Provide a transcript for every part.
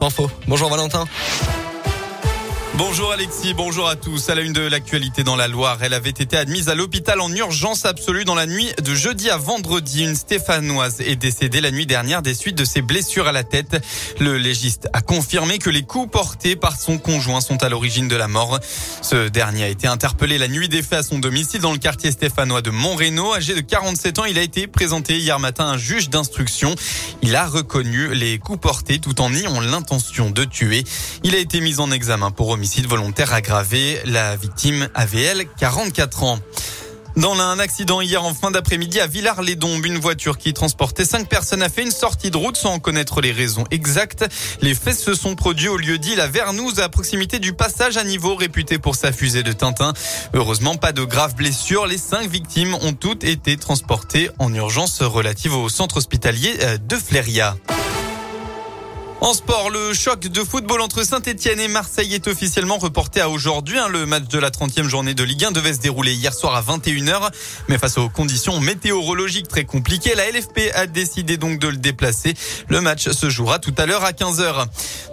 Info. Bonjour Valentin. Bonjour Alexis, bonjour à tous. À la une de l'actualité dans la Loire, elle avait été admise à l'hôpital en urgence absolue dans la nuit de jeudi à vendredi. Une Stéphanoise est décédée la nuit dernière des suites de ses blessures à la tête. Le légiste a confirmé que les coups portés par son conjoint sont à l'origine de la mort. Ce dernier a été interpellé la nuit des faits à son domicile dans le quartier stéphanois de Montrénaud. Âgé de 47 ans, il a été présenté hier matin à un juge d'instruction. Il a reconnu les coups portés tout en niant l'intention de tuer. Il a été mis en examen pour homicide volontaire aggravé. La victime avait, elle, 44 ans. Dans un accident hier en fin d'après-midi à Villars-les-Dombes, une voiture qui transportait cinq personnes a fait une sortie de route sans en connaître les raisons exactes. Les faits se sont produits au lieu dit la Vernouze à proximité du passage à niveau réputé pour sa fusée de Tintin. Heureusement, pas de graves blessures. Les cinq victimes ont toutes été transportées en urgence relative au centre hospitalier euh, de Fléria. En sport, le choc de football entre Saint-Etienne et Marseille est officiellement reporté à aujourd'hui. Hein. Le match de la 30e journée de Ligue 1 devait se dérouler hier soir à 21h. Mais face aux conditions météorologiques très compliquées, la LFP a décidé donc de le déplacer. Le match se jouera tout à l'heure à 15h.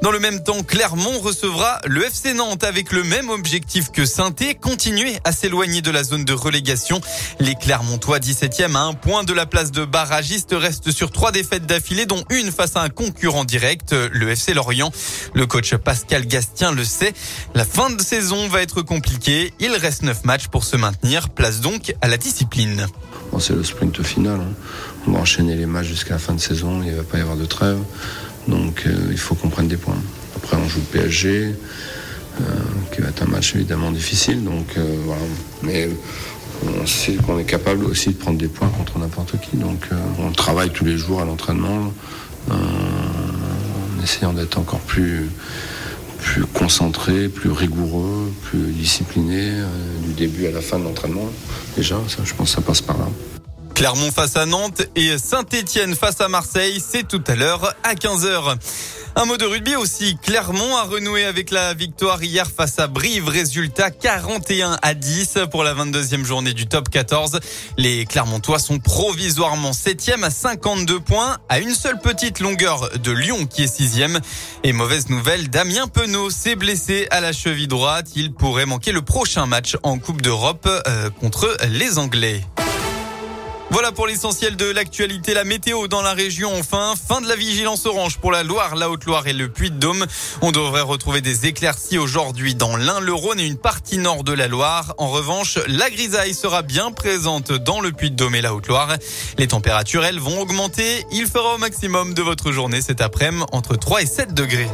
Dans le même temps, Clermont recevra le FC Nantes avec le même objectif que saint continuer à s'éloigner de la zone de relégation. Les Clermontois 17e à un point de la place de barragiste restent sur trois défaites d'affilée dont une face à un concurrent direct le FC Lorient. Le coach Pascal Gastien le sait. La fin de saison va être compliquée. Il reste neuf matchs pour se maintenir. Place donc à la discipline. c'est le sprint final. Hein. On va enchaîner les matchs jusqu'à la fin de saison. Il ne va pas y avoir de trêve. Donc euh, il faut qu'on prenne des points. Après, on joue le PSG. Euh, qui va être un match évidemment difficile. Donc euh. Mais on sait qu'on est capable aussi de prendre des points contre n'importe qui. Donc on travaille tous les jours à l'entraînement essayant d'être encore plus, plus concentré, plus rigoureux, plus discipliné euh, du début à la fin de l'entraînement. Déjà, ça, je pense que ça passe par là. Clermont face à Nantes et Saint-Étienne face à Marseille, c'est tout à l'heure à 15h. Un mot de rugby aussi. Clermont a renoué avec la victoire hier face à Brive. Résultat 41 à 10 pour la 22e journée du top 14. Les Clermontois sont provisoirement 7e à 52 points à une seule petite longueur de Lyon qui est 6e. Et mauvaise nouvelle, Damien Penaud s'est blessé à la cheville droite. Il pourrait manquer le prochain match en Coupe d'Europe euh, contre les Anglais. Voilà pour l'essentiel de l'actualité. La météo dans la région, enfin. Fin de la vigilance orange pour la Loire, la Haute-Loire et le Puy-de-Dôme. On devrait retrouver des éclaircies aujourd'hui dans l'Ain, le Rhône et une partie nord de la Loire. En revanche, la grisaille sera bien présente dans le Puy-de-Dôme et la Haute-Loire. Les températures, elles, vont augmenter. Il fera au maximum de votre journée cet après-midi entre 3 et 7 degrés.